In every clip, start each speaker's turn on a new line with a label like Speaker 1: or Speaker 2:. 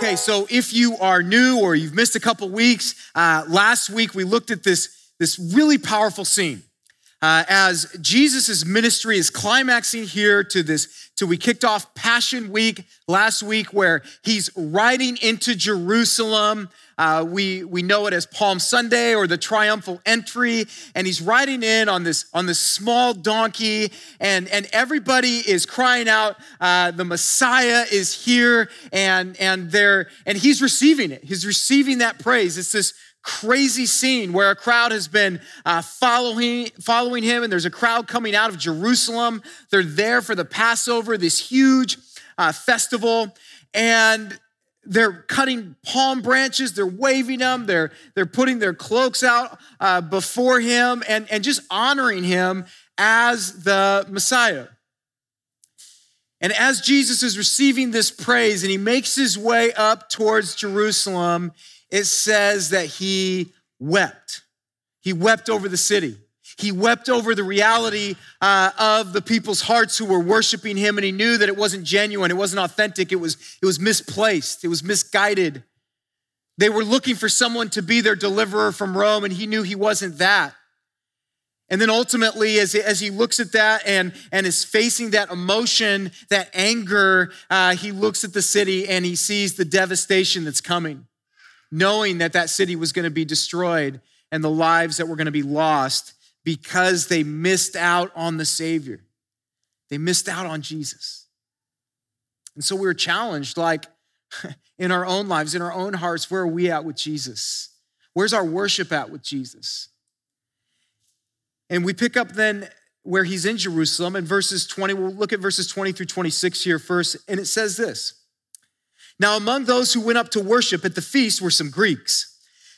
Speaker 1: Okay, so if you are new or you've missed a couple weeks, uh, last week we looked at this, this really powerful scene. Uh, as Jesus' ministry is climaxing here to this, to we kicked off Passion Week last week, where he's riding into Jerusalem. Uh, we, we know it as Palm Sunday or the triumphal entry, and he's riding in on this on this small donkey, and and everybody is crying out, uh, "The Messiah is here!" and and they're and he's receiving it. He's receiving that praise. It's this crazy scene where a crowd has been uh, following, following him, and there's a crowd coming out of Jerusalem. They're there for the Passover, this huge uh, festival, and they're cutting palm branches, they're waving them, they're, they're putting their cloaks out uh, before him, and, and just honoring him as the Messiah. And as Jesus is receiving this praise and he makes his way up towards Jerusalem, it says that he wept. He wept over the city. He wept over the reality uh, of the people's hearts who were worshiping him, and he knew that it wasn't genuine, it wasn't authentic, it was, it was misplaced, it was misguided. They were looking for someone to be their deliverer from Rome, and he knew he wasn't that. And then ultimately, as, as he looks at that and, and is facing that emotion, that anger, uh, he looks at the city and he sees the devastation that's coming knowing that that city was going to be destroyed and the lives that were going to be lost because they missed out on the Savior. They missed out on Jesus. And so we were challenged like in our own lives, in our own hearts, where are we at with Jesus? Where's our worship at with Jesus? And we pick up then where he's in Jerusalem in verses 20. We'll look at verses 20 through 26 here first. And it says this now, among those who went up to worship at the feast were some Greeks.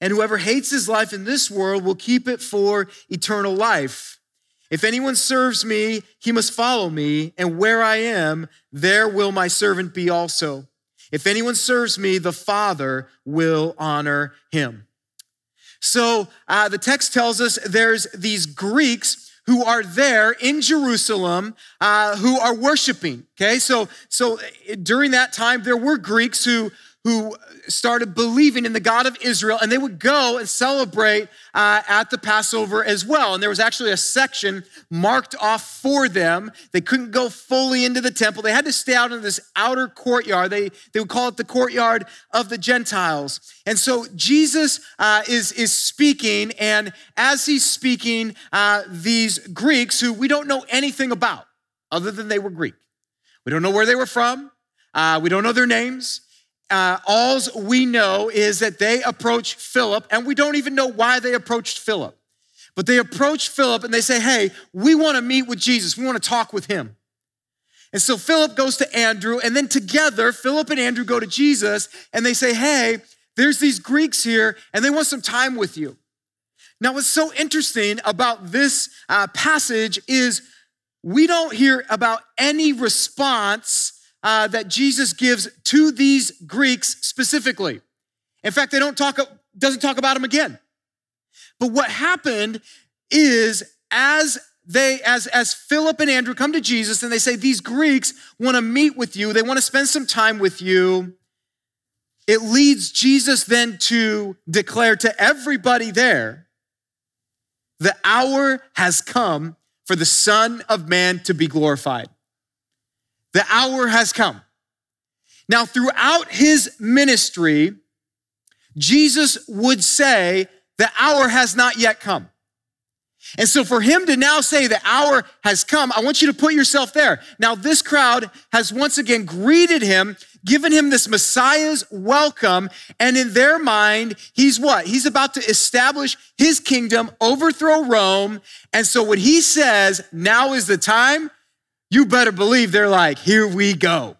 Speaker 1: and whoever hates his life in this world will keep it for eternal life. If anyone serves me, he must follow me, and where I am, there will my servant be also. If anyone serves me, the Father will honor him. So uh, the text tells us there's these Greeks who are there in Jerusalem uh, who are worshiping. Okay, so so during that time there were Greeks who who started believing in the God of Israel, and they would go and celebrate uh, at the Passover as well. And there was actually a section marked off for them. They couldn't go fully into the temple, they had to stay out in this outer courtyard. They, they would call it the courtyard of the Gentiles. And so Jesus uh, is, is speaking, and as he's speaking, uh, these Greeks who we don't know anything about, other than they were Greek, we don't know where they were from. Uh, we don't know their names uh, all we know is that they approach Philip, and we don't even know why they approached Philip. But they approach Philip and they say, Hey, we want to meet with Jesus. We want to talk with him. And so Philip goes to Andrew, and then together, Philip and Andrew go to Jesus and they say, Hey, there's these Greeks here, and they want some time with you. Now, what's so interesting about this uh, passage is we don't hear about any response uh, that Jesus gives to these Greeks specifically. In fact, they don't talk, doesn't talk about them again. But what happened is as they, as, as Philip and Andrew come to Jesus and they say, These Greeks want to meet with you, they want to spend some time with you. It leads Jesus then to declare to everybody there, The hour has come for the Son of Man to be glorified. The hour has come. Now, throughout his ministry, Jesus would say, The hour has not yet come. And so, for him to now say the hour has come, I want you to put yourself there. Now, this crowd has once again greeted him, given him this Messiah's welcome, and in their mind, he's what? He's about to establish his kingdom, overthrow Rome. And so, when he says, now is the time, you better believe they're like, here we go.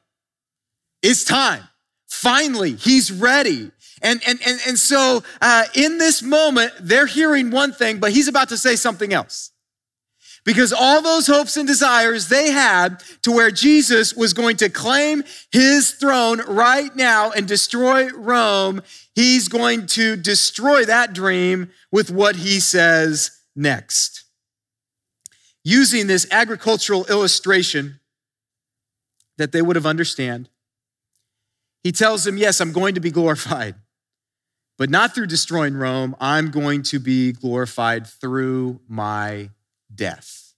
Speaker 1: It's time. Finally, he's ready. And, and, and, and so uh, in this moment, they're hearing one thing, but he's about to say something else. Because all those hopes and desires they had to where Jesus was going to claim his throne right now and destroy Rome, he's going to destroy that dream with what he says next. Using this agricultural illustration that they would have understand, he tells them, Yes, I'm going to be glorified, but not through destroying Rome. I'm going to be glorified through my death.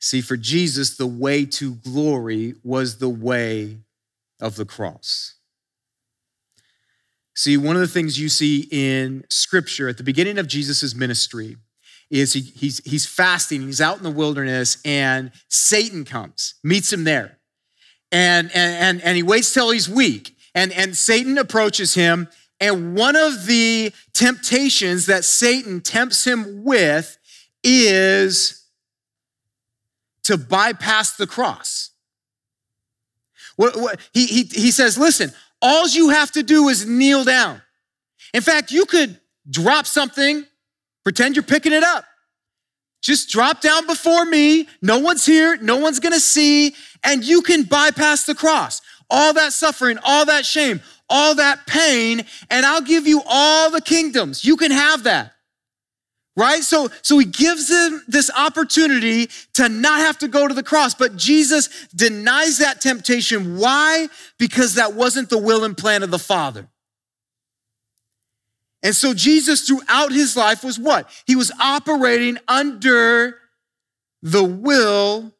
Speaker 1: See, for Jesus, the way to glory was the way of the cross. See, one of the things you see in scripture at the beginning of Jesus' ministry is he, he's, he's fasting, he's out in the wilderness, and Satan comes, meets him there. And, and, and he waits till he's weak. And, and Satan approaches him. And one of the temptations that Satan tempts him with is to bypass the cross. What, what, he, he, he says, listen, all you have to do is kneel down. In fact, you could drop something, pretend you're picking it up. Just drop down before me. No one's here. No one's going to see. And you can bypass the cross. All that suffering, all that shame, all that pain, and I'll give you all the kingdoms. You can have that. Right? So, so he gives them this opportunity to not have to go to the cross. But Jesus denies that temptation. Why? Because that wasn't the will and plan of the Father. And so Jesus throughout his life was what? He was operating under the will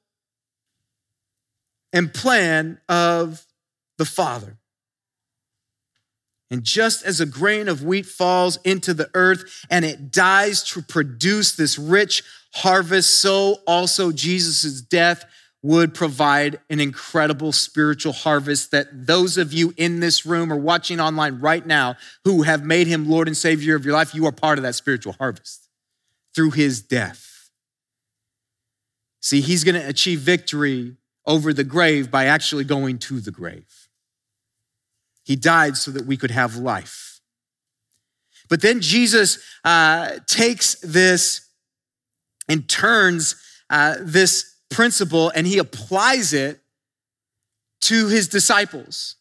Speaker 1: and plan of the Father. And just as a grain of wheat falls into the earth and it dies to produce this rich harvest, so also Jesus' death would provide an incredible spiritual harvest that those of you in this room or watching online right now who have made him Lord and Savior of your life, you are part of that spiritual harvest through his death. See, he's going to achieve victory over the grave by actually going to the grave. He died so that we could have life. But then Jesus uh, takes this and turns uh, this principle and he applies it to his disciples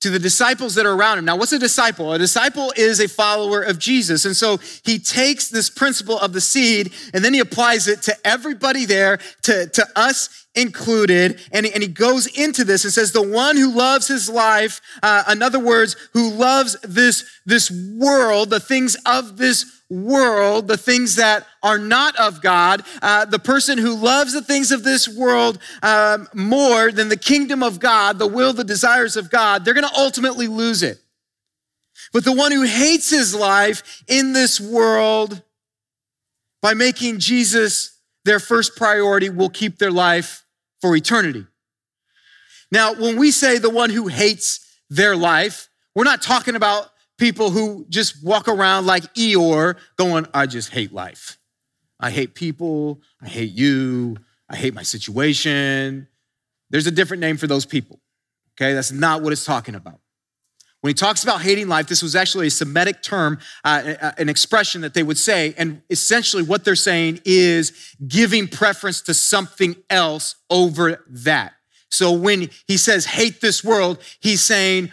Speaker 1: to the disciples that are around him. Now, what's a disciple? A disciple is a follower of Jesus. And so he takes this principle of the seed and then he applies it to everybody there, to, to us included. And he, and he goes into this and says, the one who loves his life, uh, in other words, who loves this, this world, the things of this world, the things that are not of God, uh, the person who loves the things of this world um, more than the kingdom of God, the will, the desires of God, they're going to ultimately lose it. But the one who hates his life in this world by making Jesus their first priority will keep their life for eternity. Now, when we say the one who hates their life, we're not talking about people who just walk around like Eeyore going, I just hate life. I hate people. I hate you. I hate my situation. There's a different name for those people. Okay, that's not what it's talking about. When he talks about hating life, this was actually a Semitic term, uh, an expression that they would say. And essentially, what they're saying is giving preference to something else over that. So when he says hate this world, he's saying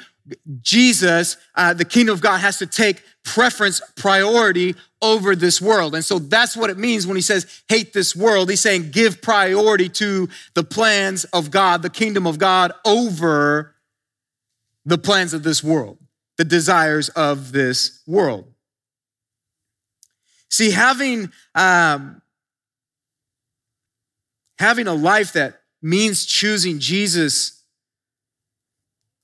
Speaker 1: Jesus, uh, the kingdom of God has to take preference, priority over this world. And so that's what it means when he says hate this world. He's saying give priority to the plans of God, the kingdom of God over the plans of this world, the desires of this world. See, having, um, having a life that means choosing Jesus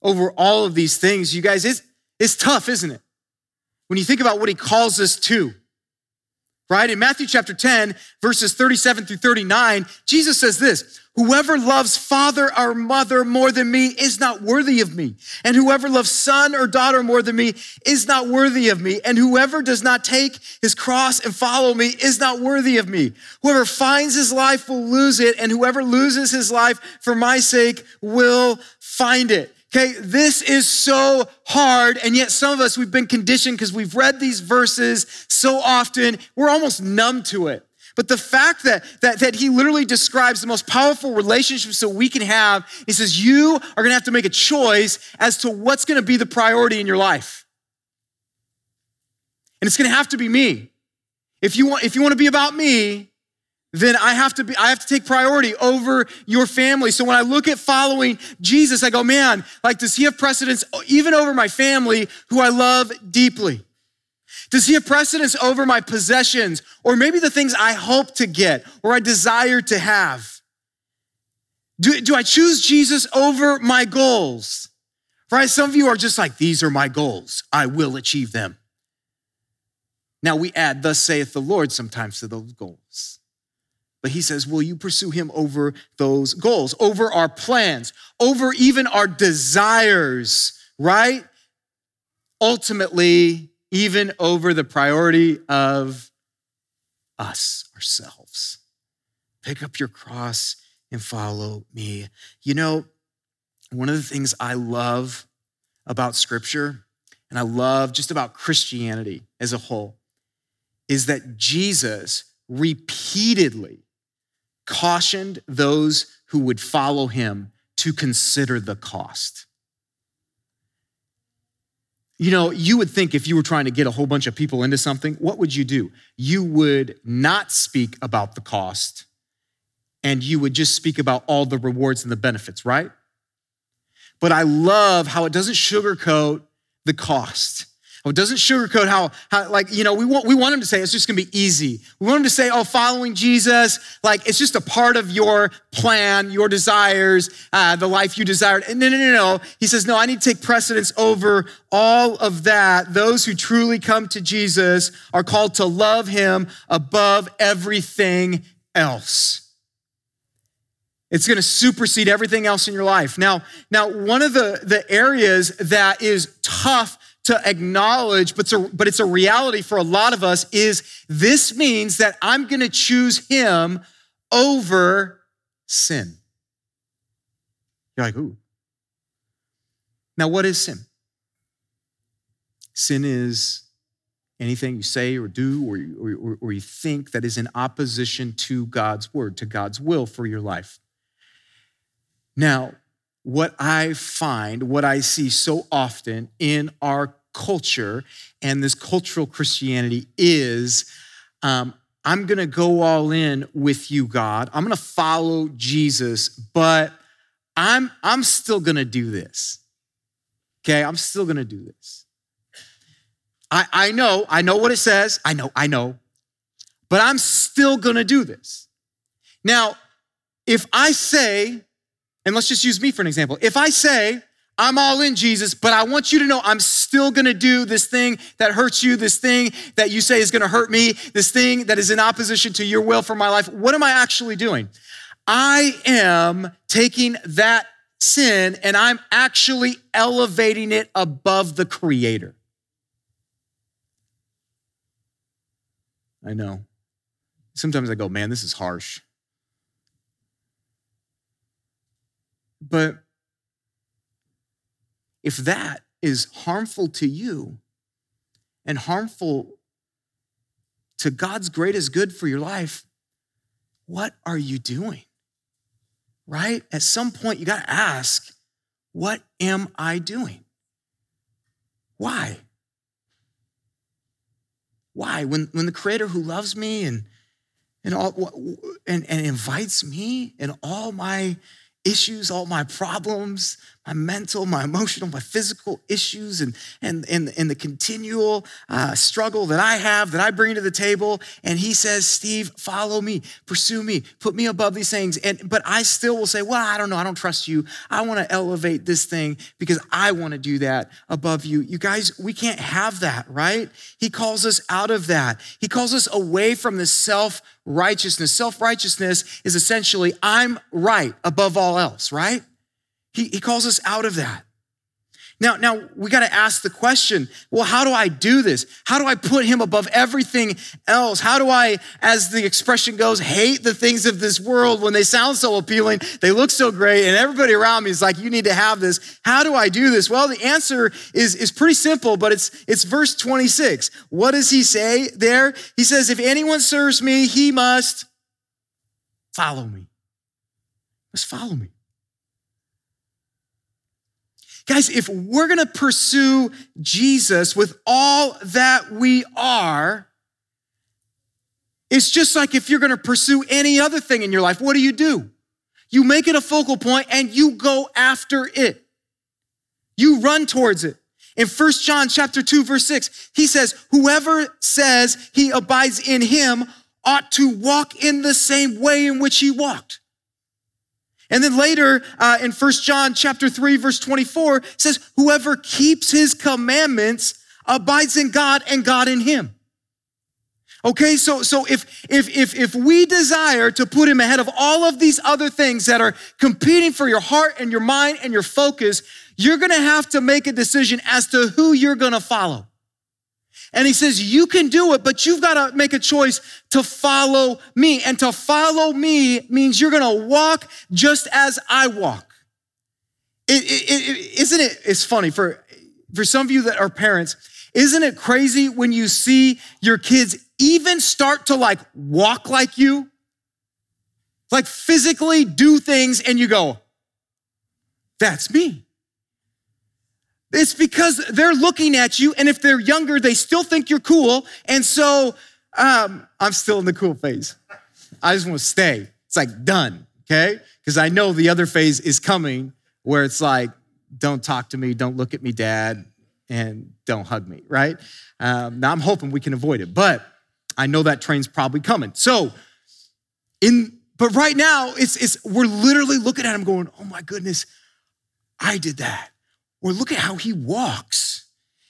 Speaker 1: over all of these things, you guys, it's, it's tough, isn't it? When you think about what he calls us to right? In Matthew chapter 10, verses 37 through 39, Jesus says this Whoever loves father or mother more than me is not worthy of me. And whoever loves son or daughter more than me is not worthy of me. And whoever does not take his cross and follow me is not worthy of me. Whoever finds his life will lose it. And whoever loses his life for my sake will find it. Okay, this is so hard, and yet some of us, we've been conditioned because we've read these verses so often, we're almost numb to it. But the fact that, that, that he literally describes the most powerful relationships that we can have, he says, you are gonna have to make a choice as to what's gonna be the priority in your life. And it's gonna have to be me. If you want, if you want to be about me, then I have to be, I have to take priority over your family. So when I look at following Jesus, I go, man, like, does he have precedence even over my family who I love deeply? Does he have precedence over my possessions or maybe the things I hope to get or I desire to have? Do, do I choose Jesus over my goals? Right? Some of you are just like, these are my goals. I will achieve them. Now we add, thus saith the Lord, sometimes to those goals. But he says, Will you pursue him over those goals, over our plans, over even our desires, right? Ultimately, even over the priority of us, ourselves. Pick up your cross and follow me. You know, one of the things I love about scripture, and I love just about Christianity as a whole, is that Jesus repeatedly cautioned those who would follow him to consider the cost. You know, you would think if you were trying to get a whole bunch of people into something, what would you do? You would not speak about the cost and you would just speak about all the rewards and the benefits, right? But I love how it doesn't sugarcoat the cost. It doesn't sugarcoat how, how, like, you know, we want, we want him to say it's just gonna be easy. We want him to say, oh, following Jesus, like, it's just a part of your plan, your desires, uh, the life you desired. And no, no, no, no. He says, no, I need to take precedence over all of that. Those who truly come to Jesus are called to love him above everything else. It's going to supersede everything else in your life. Now, now one of the, the areas that is tough to acknowledge, but it's, a, but it's a reality for a lot of us, is this means that I'm going to choose him over sin. You're like, ooh. Now, what is sin? Sin is anything you say or do or, or, or you think that is in opposition to God's word, to God's will for your life. Now, what I find, what I see so often in our culture and this cultural Christianity is um, I'm going to go all in with you, God. I'm going to follow Jesus, but I'm, I'm still going to do this. Okay, I'm still going to do this. I, I know, I know what it says. I know, I know, but I'm still going to do this. Now, if I say, and let's just use me for an example. If I say, I'm all in, Jesus, but I want you to know I'm still gonna do this thing that hurts you, this thing that you say is gonna hurt me, this thing that is in opposition to your will for my life. What am I actually doing? I am taking that sin and I'm actually elevating it above the Creator. I know. Sometimes I go, man, this is harsh. But if that is harmful to you and harmful to God's greatest good for your life, what are you doing? Right? At some point, you got to ask, what am I doing? Why? Why? When, when the creator who loves me and, and, all, and, and invites me and all my issues, all my problems, my mental, my emotional, my physical issues, and, and, and, and the continual uh, struggle that I have, that I bring to the table. And he says, Steve, follow me, pursue me, put me above these things. And, but I still will say, well, I don't know, I don't trust you. I want to elevate this thing because I want to do that above you. You guys, we can't have that, right? He calls us out of that. He calls us away from the self righteousness. Self righteousness is essentially, I'm right above all else, right? He, he calls us out of that. Now, now we got to ask the question, well, how do I do this? How do I put him above everything else? How do I, as the expression goes, hate the things of this world when they sound so appealing, they look so great, and everybody around me is like, you need to have this. How do I do this? Well, the answer is, is pretty simple, but it's, it's verse 26. What does he say there? He says, if anyone serves me, he must follow me. Must follow me. Guys, if we're gonna pursue Jesus with all that we are, it's just like if you're gonna pursue any other thing in your life, what do you do? You make it a focal point and you go after it. You run towards it. In 1 John chapter 2 verse 6, he says, "Whoever says he abides in him ought to walk in the same way in which he walked." And then later uh, in First John chapter 3 verse 24 says, whoever keeps his commandments abides in God and God in him. Okay, so, so if, if, if, if we desire to put him ahead of all of these other things that are competing for your heart and your mind and your focus, you're gonna have to make a decision as to who you're gonna follow. And he says, You can do it, but you've got to make a choice to follow me. And to follow me means you're going to walk just as I walk. It, it, it, isn't it? It's funny for, for some of you that are parents. Isn't it crazy when you see your kids even start to like walk like you? Like physically do things and you go, that's me. It's because they're looking at you, and if they're younger, they still think you're cool. And so um, I'm still in the cool phase. I just want to stay. It's like done, okay? Because I know the other phase is coming where it's like, don't talk to me, don't look at me, dad, and don't hug me, right? Um, now I'm hoping we can avoid it, but I know that train's probably coming. So, in but right now, it's it's we're literally looking at him going, oh my goodness, I did that. Or look at how he walks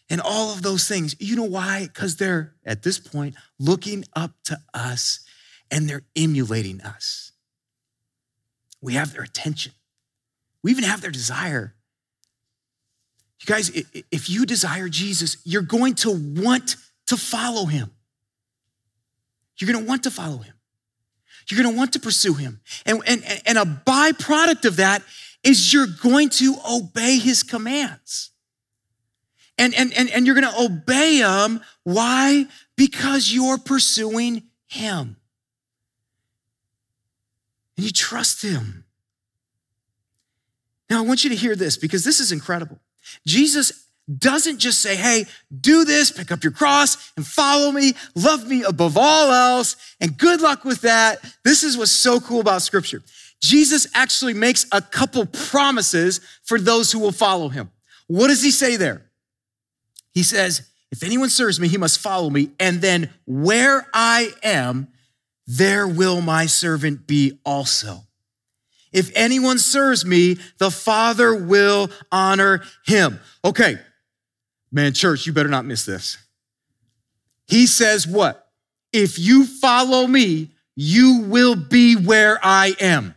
Speaker 1: and all of those things. You know why? Because they're, at this point, looking up to us and they're emulating us. We have their attention, we even have their desire. You guys, if you desire Jesus, you're going to want to follow him. You're going to want to follow him. You're going to want to pursue him. And, and, and a byproduct of that is you're going to obey his commands. And, and, and, and you're going to obey him. Why? Because you're pursuing him. And you trust him. Now, I want you to hear this because this is incredible. Jesus doesn't just say, hey, do this, pick up your cross and follow me, love me above all else, and good luck with that. This is what's so cool about scripture. Jesus actually makes a couple promises for those who will follow him. What does he say there? He says, If anyone serves me, he must follow me. And then where I am, there will my servant be also. If anyone serves me, the Father will honor him. Okay, man, church, you better not miss this. He says, What? If you follow me, you will be where I am.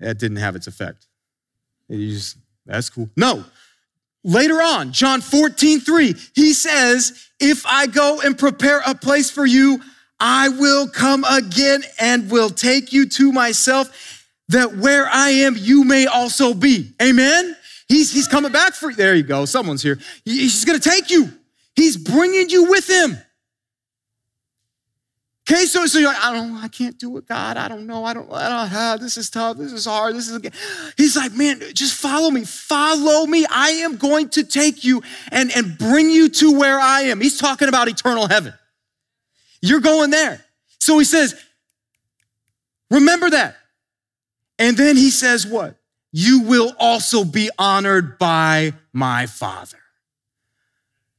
Speaker 1: That didn't have its effect. Just, that's cool. No. Later on, John 14, 3, he says, If I go and prepare a place for you, I will come again and will take you to myself, that where I am, you may also be. Amen? He's, he's coming back for you. There you go. Someone's here. He's going to take you. He's bringing you with him. Okay, so, so you're like, I don't, I can't do it, God. I don't know. I don't, I don't this is tough. This is hard. This is, he's like, man, just follow me. Follow me. I am going to take you and, and bring you to where I am. He's talking about eternal heaven. You're going there. So he says, remember that. And then he says, What? You will also be honored by my Father.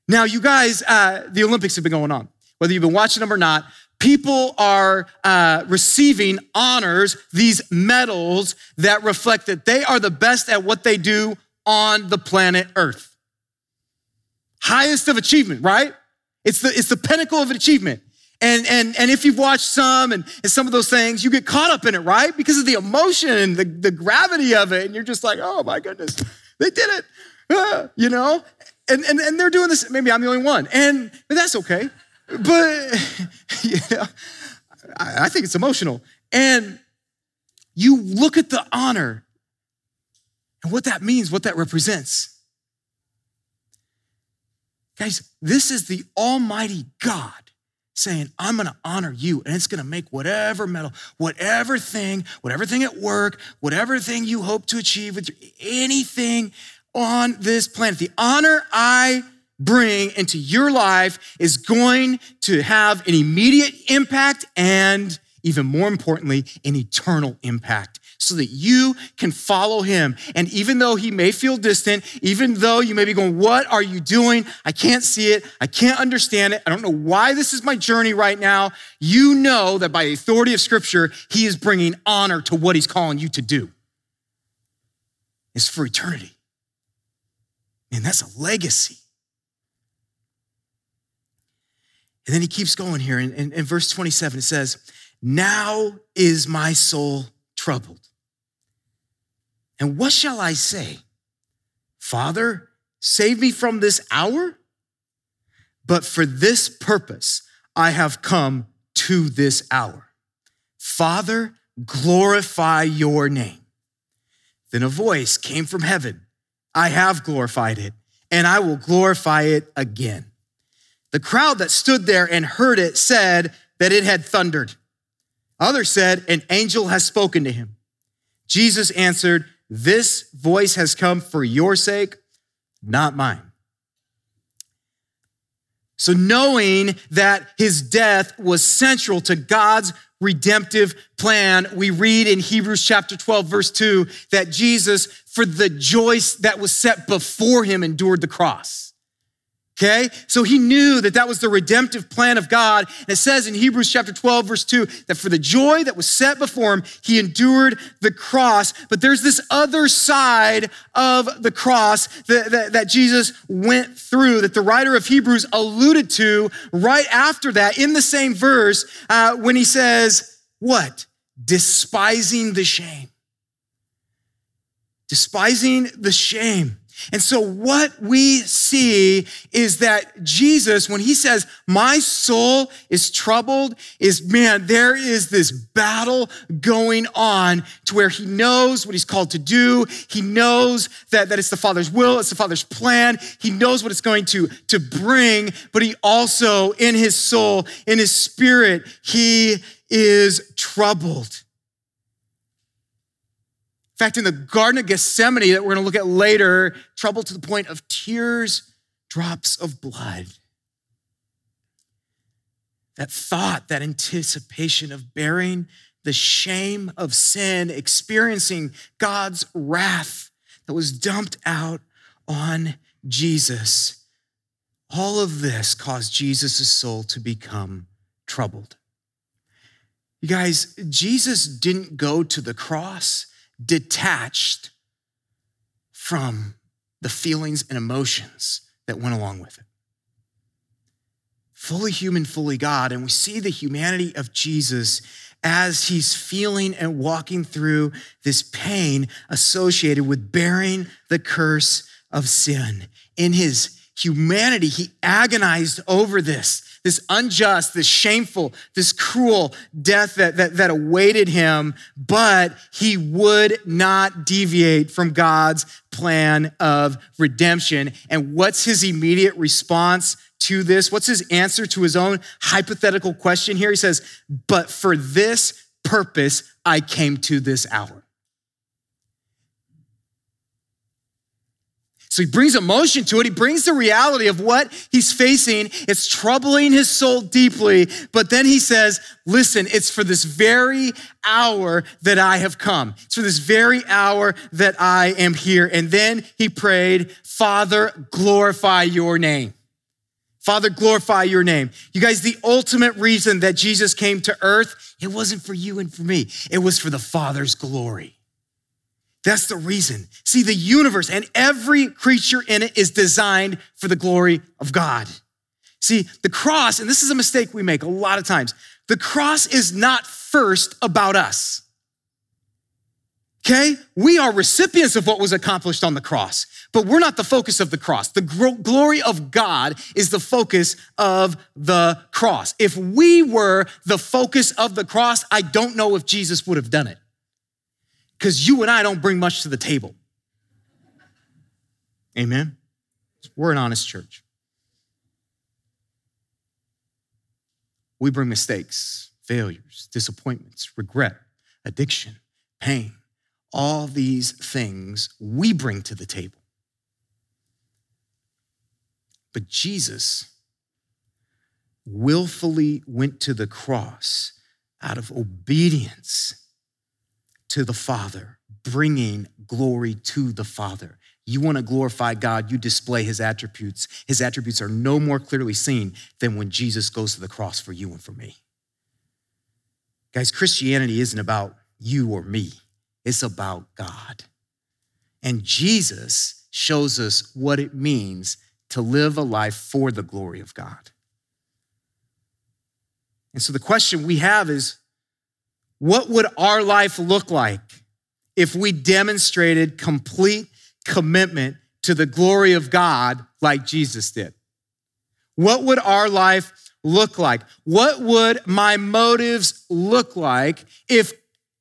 Speaker 1: Now, you guys, uh, the Olympics have been going on. Whether you've been watching them or not, people are uh, receiving honors, these medals that reflect that they are the best at what they do on the planet Earth. Highest of achievement, right? It's the, it's the pinnacle of achievement. And, and, and if you've watched some and, and some of those things, you get caught up in it, right? Because of the emotion and the, the gravity of it. And you're just like, oh my goodness, they did it, uh, you know? And, and, and they're doing this, maybe I'm the only one. And, but that's okay. But, yeah, I, I think it's emotional. And you look at the honor and what that means, what that represents. Guys, this is the Almighty God saying, I'm gonna honor you, and it's gonna make whatever medal, whatever thing, whatever thing at work, whatever thing you hope to achieve with your, anything on this planet, the honor I bring into your life is going to have an immediate impact and even more importantly, an eternal impact so that you can follow him. And even though he may feel distant, even though you may be going, What are you doing? I can't see it. I can't understand it. I don't know why this is my journey right now. You know that by the authority of scripture, he is bringing honor to what he's calling you to do. It's for eternity. And that's a legacy. And then he keeps going here. In, in, in verse 27, it says, Now is my soul troubled. And what shall I say? Father, save me from this hour? But for this purpose I have come to this hour. Father, glorify your name. Then a voice came from heaven I have glorified it, and I will glorify it again. The crowd that stood there and heard it said that it had thundered. Others said, An angel has spoken to him. Jesus answered, this voice has come for your sake, not mine. So, knowing that his death was central to God's redemptive plan, we read in Hebrews chapter 12, verse 2, that Jesus, for the joy that was set before him, endured the cross. Okay? So he knew that that was the redemptive plan of God. And it says in Hebrews chapter 12, verse 2, that for the joy that was set before him, he endured the cross. But there's this other side of the cross that, that, that Jesus went through, that the writer of Hebrews alluded to right after that in the same verse uh, when he says, What? Despising the shame. Despising the shame. And so, what we see is that Jesus, when he says, My soul is troubled, is man, there is this battle going on to where he knows what he's called to do. He knows that, that it's the Father's will, it's the Father's plan. He knows what it's going to, to bring, but he also, in his soul, in his spirit, he is troubled fact, in the Garden of Gethsemane that we're going to look at later, trouble to the point of tears, drops of blood. That thought, that anticipation of bearing the shame of sin, experiencing God's wrath that was dumped out on Jesus. All of this caused Jesus' soul to become troubled. You guys, Jesus didn't go to the cross detached from the feelings and emotions that went along with it. Fully human, fully God. And we see the humanity of Jesus as he's feeling and walking through this pain associated with bearing the curse of sin. In his humanity, he agonized over this this unjust, this shameful, this cruel death that, that, that awaited him, but he would not deviate from God's plan of redemption. And what's his immediate response to this? What's his answer to his own hypothetical question here? He says, But for this purpose, I came to this hour. So he brings emotion to it. He brings the reality of what he's facing. It's troubling his soul deeply. But then he says, Listen, it's for this very hour that I have come. It's for this very hour that I am here. And then he prayed, Father, glorify your name. Father, glorify your name. You guys, the ultimate reason that Jesus came to earth, it wasn't for you and for me, it was for the Father's glory. That's the reason. See, the universe and every creature in it is designed for the glory of God. See, the cross, and this is a mistake we make a lot of times, the cross is not first about us. Okay? We are recipients of what was accomplished on the cross, but we're not the focus of the cross. The glory of God is the focus of the cross. If we were the focus of the cross, I don't know if Jesus would have done it because you and I don't bring much to the table. Amen? We're an honest church. We bring mistakes, failures, disappointments, regret, addiction, pain. All these things we bring to the table. But Jesus willfully went to the cross out of obedience to the Father, bringing glory to the Father. You want to glorify God, you display his attributes. His attributes are no more clearly seen than when Jesus goes to the cross for you and for me. Guys, Christianity isn't about you or me, it's about God. And Jesus shows us what it means to live a life for the glory of God. And so the question we have is what would our life look like if we demonstrated complete commitment to the glory of God like Jesus did? What would our life look like? What would my motives look like if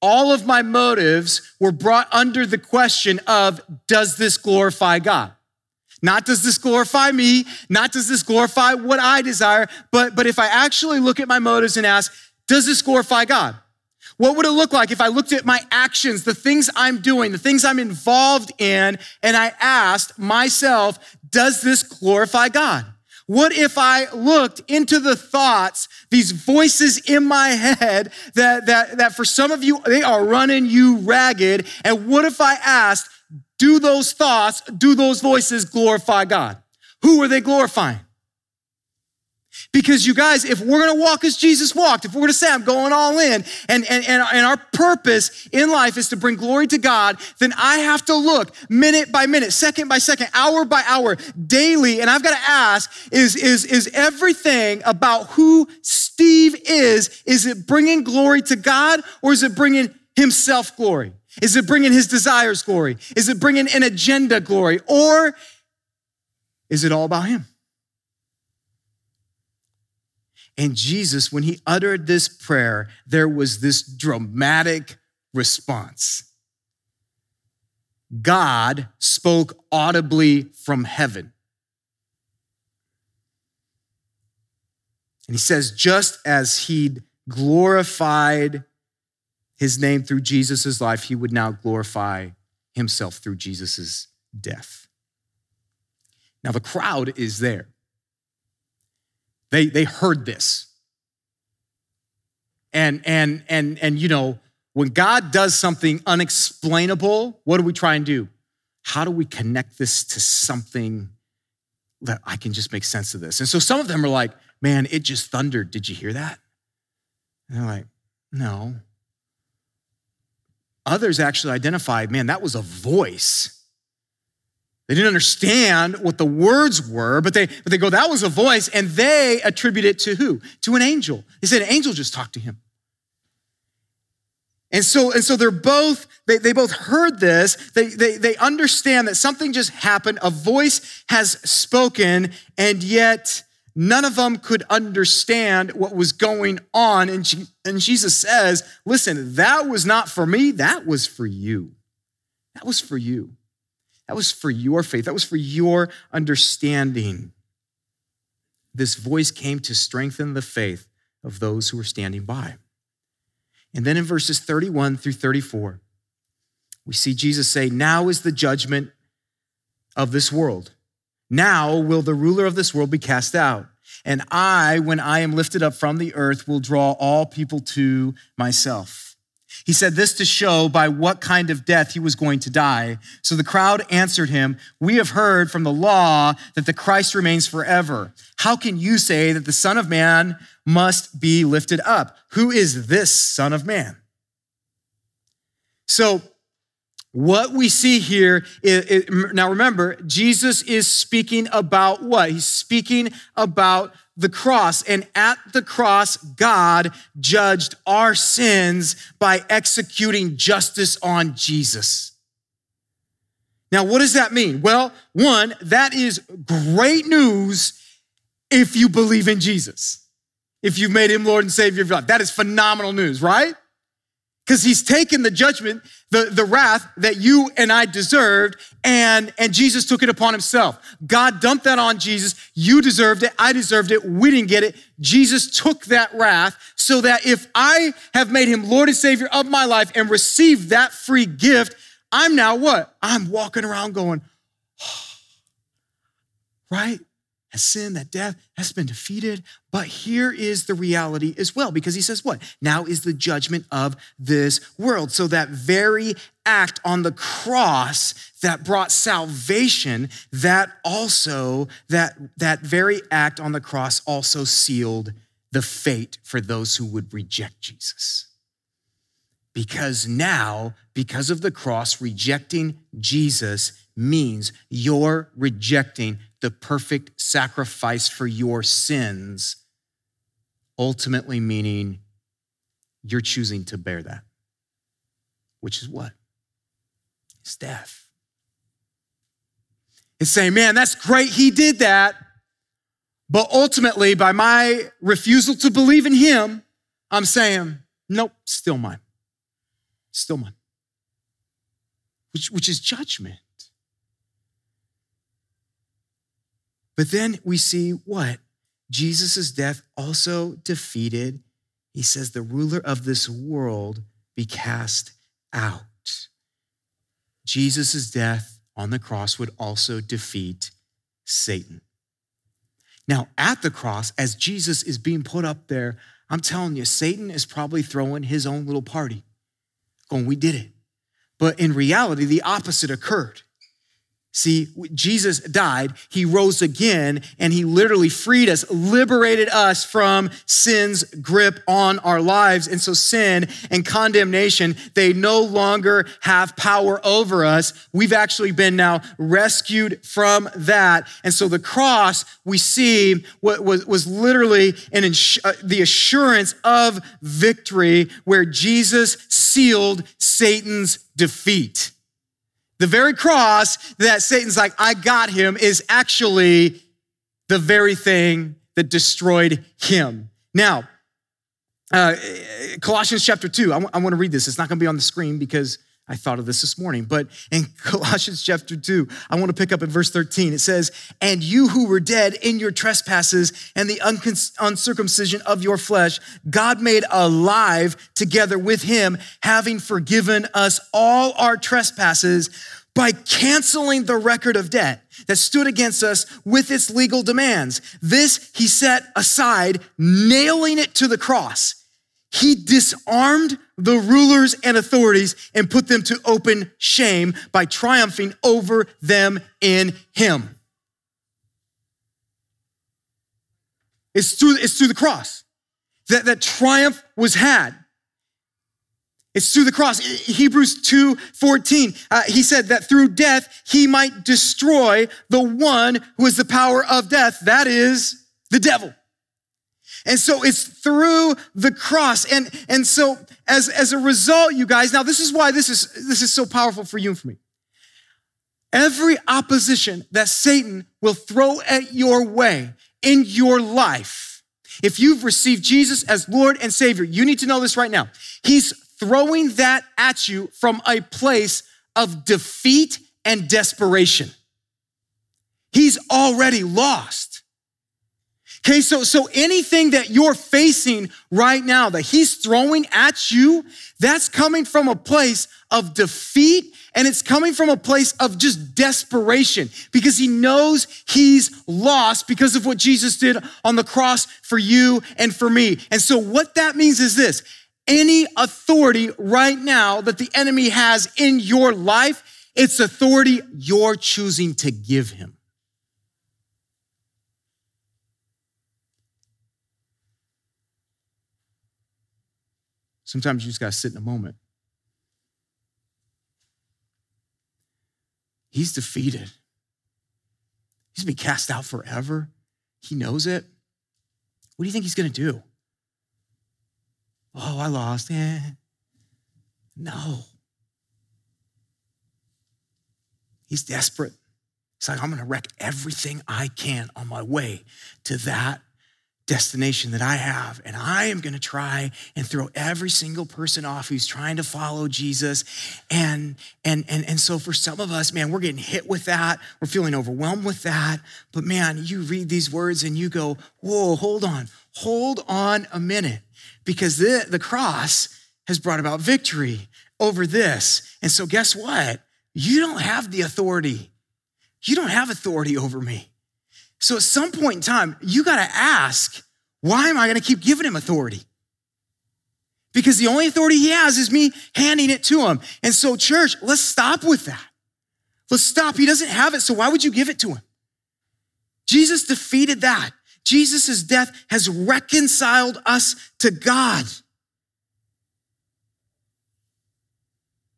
Speaker 1: all of my motives were brought under the question of does this glorify God? Not does this glorify me, not does this glorify what I desire, but, but if I actually look at my motives and ask, does this glorify God? What would it look like if I looked at my actions, the things I'm doing, the things I'm involved in, and I asked myself, does this glorify God? What if I looked into the thoughts, these voices in my head that, that, that for some of you, they are running you ragged? And what if I asked, do those thoughts, do those voices glorify God? Who are they glorifying? Because you guys, if we're gonna walk as Jesus walked, if we're gonna say, I'm going all in, and, and, and, and our purpose in life is to bring glory to God, then I have to look minute by minute, second by second, hour by hour, daily, and I've gotta ask, is, is, is everything about who Steve is, is it bringing glory to God or is it bringing himself glory? Is it bringing his desires glory? Is it bringing an agenda glory? Or is it all about him? And Jesus, when he uttered this prayer, there was this dramatic response. God spoke audibly from heaven. And he says, just as he'd glorified his name through Jesus' life, he would now glorify himself through Jesus' death. Now, the crowd is there. They, they heard this. And, and, and, and, you know, when God does something unexplainable, what do we try and do? How do we connect this to something that I can just make sense of this? And so some of them are like, man, it just thundered. Did you hear that? And they're like, no. Others actually identified, man, that was a voice they didn't understand what the words were, but they, but they go, that was a voice, and they attribute it to who? To an angel. They said, an angel just talked to him. And so, and so they're both, they, they both heard this. They, they, they understand that something just happened. A voice has spoken, and yet none of them could understand what was going on. And, and Jesus says, listen, that was not for me. That was for you. That was for you. That was for your faith, that was for your understanding. This voice came to strengthen the faith of those who were standing by. And then in verses 31 through 34, we see Jesus say, Now is the judgment of this world. Now will the ruler of this world be cast out. And I, when I am lifted up from the earth, will draw all people to myself. He said this to show by what kind of death he was going to die. So the crowd answered him, We have heard from the law that the Christ remains forever. How can you say that the Son of Man must be lifted up? Who is this Son of Man? So what we see here is, now remember, Jesus is speaking about what? He's speaking about the cross. And at the cross, God judged our sins by executing justice on Jesus. Now, what does that mean? Well, one, that is great news if you believe in Jesus. If you've made him Lord and Savior of your life. That is phenomenal news, right? because he's taken the judgment, the, the wrath that you and I deserved, and, and Jesus took it upon himself. God dumped that on Jesus. You deserved it. I deserved it. We didn't get it. Jesus took that wrath so that if I have made him Lord and Savior of my life and received that free gift, I'm now what? I'm walking around going, right? Has sin, that death has been defeated. But here is the reality as well, because he says, What? Now is the judgment of this world. So that very act on the cross that brought salvation, that also, that, that very act on the cross also sealed the fate for those who would reject Jesus. Because now, because of the cross, rejecting Jesus means you're rejecting the perfect sacrifice for your sins, ultimately meaning you're choosing to bear that, which is what? It's death. It's saying, man, that's great, he did that. But ultimately, by my refusal to believe in him, I'm saying, nope, still mine. Still mine. Which, which is judgment. But then we see what? Jesus' death also defeated, he says, the ruler of this world be cast out. Jesus' death on the cross would also defeat Satan. Now, at the cross, as Jesus is being put up there, I'm telling you, Satan is probably throwing his own little party, going, We did it. But in reality, the opposite occurred. See, Jesus died, he rose again, and he literally freed us, liberated us from sin's grip on our lives. And so sin and condemnation, they no longer have power over us. We've actually been now rescued from that. And so the cross, we see what was, was literally an ins- uh, the assurance of victory where Jesus sealed Satan's defeat. The very cross that Satan's like, I got him, is actually the very thing that destroyed him. Now, uh, Colossians chapter 2, I, w- I want to read this. It's not going to be on the screen because I thought of this this morning, but in Colossians chapter 2, I want to pick up at verse 13. It says, And you who were dead in your trespasses and the uncircumcision of your flesh, God made alive together with him, having forgiven us all our trespasses by canceling the record of debt that stood against us with its legal demands. This he set aside, nailing it to the cross. He disarmed the rulers and authorities and put them to open shame by triumphing over them in him. It's through, it's through the cross that, that triumph was had. It's through the cross. Hebrews 2 14, uh, he said that through death, he might destroy the one who is the power of death. That is the devil. And so it's through the cross. And, and so as, as a result, you guys, now this is why this is, this is so powerful for you and for me. Every opposition that Satan will throw at your way in your life, if you've received Jesus as Lord and Savior, you need to know this right now. He's throwing that at you from a place of defeat and desperation. He's already lost. Okay, so, so anything that you're facing right now that he's throwing at you, that's coming from a place of defeat and it's coming from a place of just desperation because he knows he's lost because of what Jesus did on the cross for you and for me. And so what that means is this, any authority right now that the enemy has in your life, it's authority you're choosing to give him. Sometimes you just got to sit in a moment. He's defeated. He's been cast out forever. He knows it. What do you think he's going to do? Oh, I lost. Eh. No. He's desperate. He's like, I'm going to wreck everything I can on my way to that destination that I have. And I am going to try and throw every single person off who's trying to follow Jesus. And, and, and, and so for some of us, man, we're getting hit with that. We're feeling overwhelmed with that. But man, you read these words and you go, whoa, hold on, hold on a minute. Because the, the cross has brought about victory over this. And so guess what? You don't have the authority. You don't have authority over me. So at some point in time, you got to ask, why am I going to keep giving him authority? Because the only authority he has is me handing it to him. And so, church, let's stop with that. Let's stop. He doesn't have it, so why would you give it to him? Jesus defeated that. Jesus' death has reconciled us to God.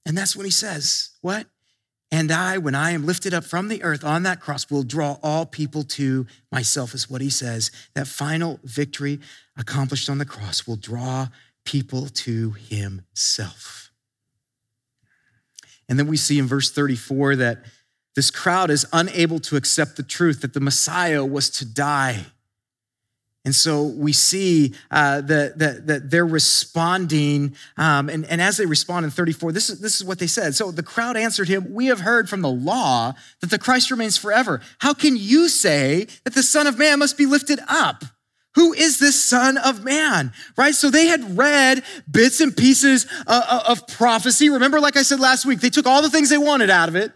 Speaker 1: And that's when he says, What? And I, when I am lifted up from the earth on that cross, will draw all people to myself, is what he says. That final victory accomplished on the cross will draw people to himself. And then we see in verse 34 that this crowd is unable to accept the truth that the Messiah was to die and so we see uh, that, that, that they're responding. Um, and, and as they respond in 34, this is, this is what they said. So the crowd answered him, We have heard from the law that the Christ remains forever. How can you say that the Son of Man must be lifted up? Who is this Son of Man? Right? So they had read bits and pieces uh, uh, of prophecy. Remember, like I said last week, they took all the things they wanted out of it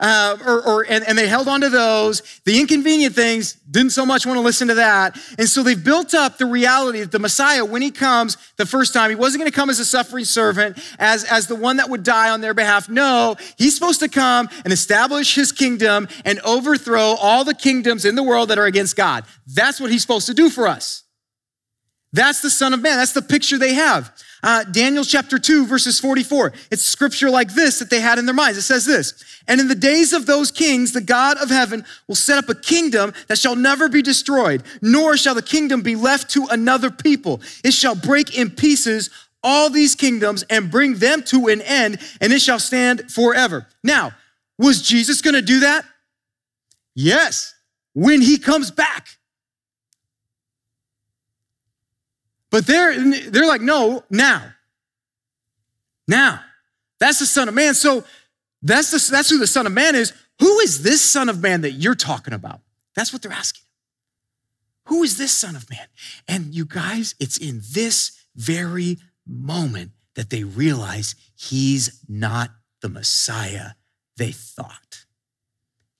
Speaker 1: uh, or, or and, and, they held on to those. The inconvenient things didn't so much want to listen to that. And so they've built up the reality that the Messiah, when he comes the first time, he wasn't going to come as a suffering servant, as, as the one that would die on their behalf. No, he's supposed to come and establish his kingdom and overthrow all the kingdoms in the world that are against God. That's what he's supposed to do for us. That's the Son of Man. That's the picture they have. Uh, Daniel chapter 2, verses 44. It's scripture like this that they had in their minds. It says this And in the days of those kings, the God of heaven will set up a kingdom that shall never be destroyed, nor shall the kingdom be left to another people. It shall break in pieces all these kingdoms and bring them to an end, and it shall stand forever. Now, was Jesus gonna do that? Yes, when he comes back. But they're, they're like, no, now. Now. That's the Son of Man. So that's, the, that's who the Son of Man is. Who is this Son of Man that you're talking about? That's what they're asking. Who is this Son of Man? And you guys, it's in this very moment that they realize he's not the Messiah they thought.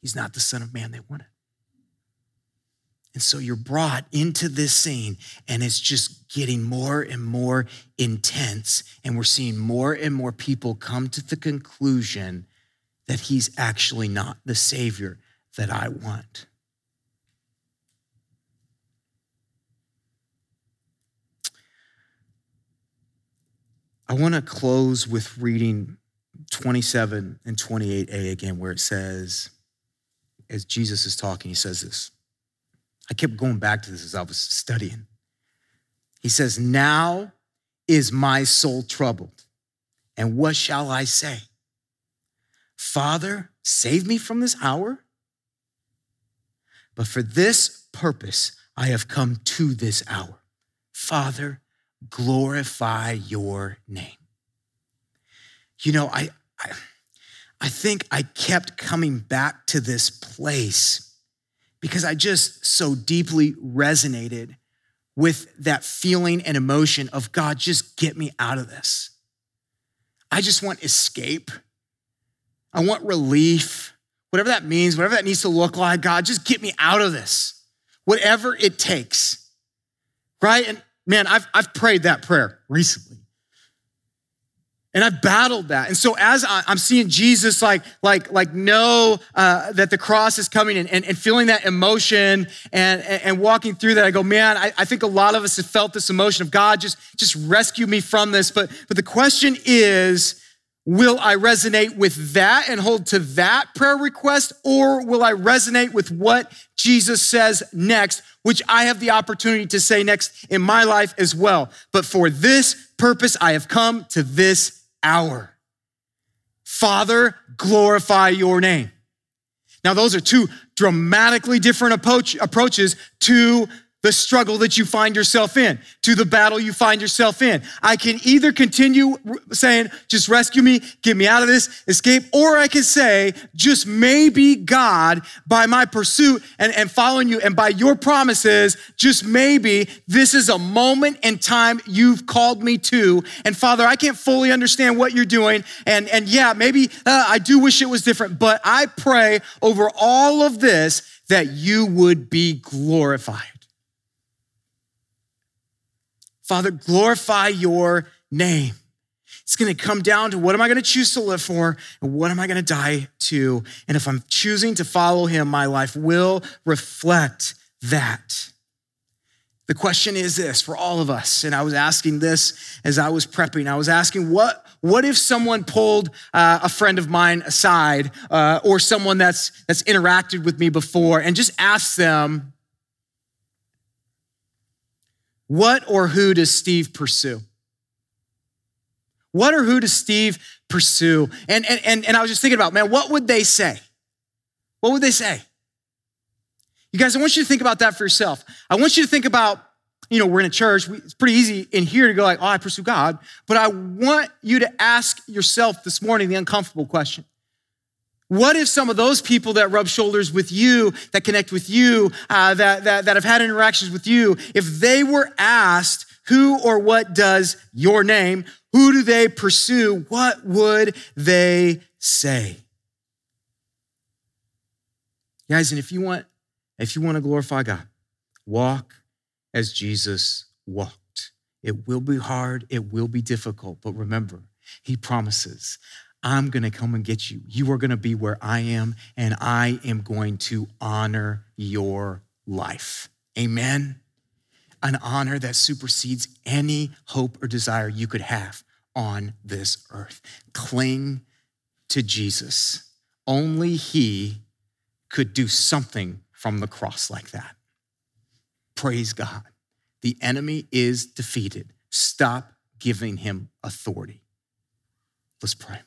Speaker 1: He's not the Son of Man they wanted. And so you're brought into this scene, and it's just getting more and more intense. And we're seeing more and more people come to the conclusion that he's actually not the Savior that I want. I want to close with reading 27 and 28a again, where it says, as Jesus is talking, he says this. I kept going back to this as I was studying. He says, Now is my soul troubled. And what shall I say? Father, save me from this hour. But for this purpose, I have come to this hour. Father, glorify your name. You know, I, I, I think I kept coming back to this place because I just so deeply resonated with that feeling and emotion of God, just get me out of this. I just want escape. I want relief, whatever that means, whatever that needs to look like. God, just get me out of this, whatever it takes. Right? And man, I've, I've prayed that prayer recently. And I've battled that. And so as I'm seeing Jesus like, like, like know uh, that the cross is coming and, and, and feeling that emotion and, and, walking through that, I go, man, I, I think a lot of us have felt this emotion of God, just, just rescue me from this. But, but the question is, will I resonate with that and hold to that prayer request? Or will I resonate with what Jesus says next, which I have the opportunity to say next in my life as well? But for this purpose, I have come to this hour. Father, glorify your name. Now, those are two dramatically different approach, approaches to the struggle that you find yourself in, to the battle you find yourself in. I can either continue saying, just rescue me, get me out of this, escape, or I can say, just maybe God, by my pursuit and, and following you and by your promises, just maybe this is a moment in time you've called me to. And Father, I can't fully understand what you're doing. And, and yeah, maybe uh, I do wish it was different, but I pray over all of this that you would be glorified. Father, glorify your name. It's going to come down to what am I going to choose to live for and what am I going to die to? And if I'm choosing to follow him, my life will reflect that. The question is this for all of us, and I was asking this as I was prepping. I was asking, what, what if someone pulled uh, a friend of mine aside uh, or someone that's, that's interacted with me before and just asked them, what or who does Steve pursue? What or who does Steve pursue? And, and, and, and I was just thinking about, man, what would they say? What would they say? You guys, I want you to think about that for yourself. I want you to think about, you know, we're in a church. It's pretty easy in here to go like, oh, I pursue God. But I want you to ask yourself this morning the uncomfortable question. What if some of those people that rub shoulders with you, that connect with you, uh, that, that, that have had interactions with you, if they were asked, who or what does your name, who do they pursue, what would they say? Guys, and if you want, if you want to glorify God, walk as Jesus walked. It will be hard, it will be difficult, but remember, he promises, I'm going to come and get you. You are going to be where I am, and I am going to honor your life. Amen. An honor that supersedes any hope or desire you could have on this earth. Cling to Jesus. Only He could do something from the cross like that. Praise God. The enemy is defeated. Stop giving him authority. Let's pray.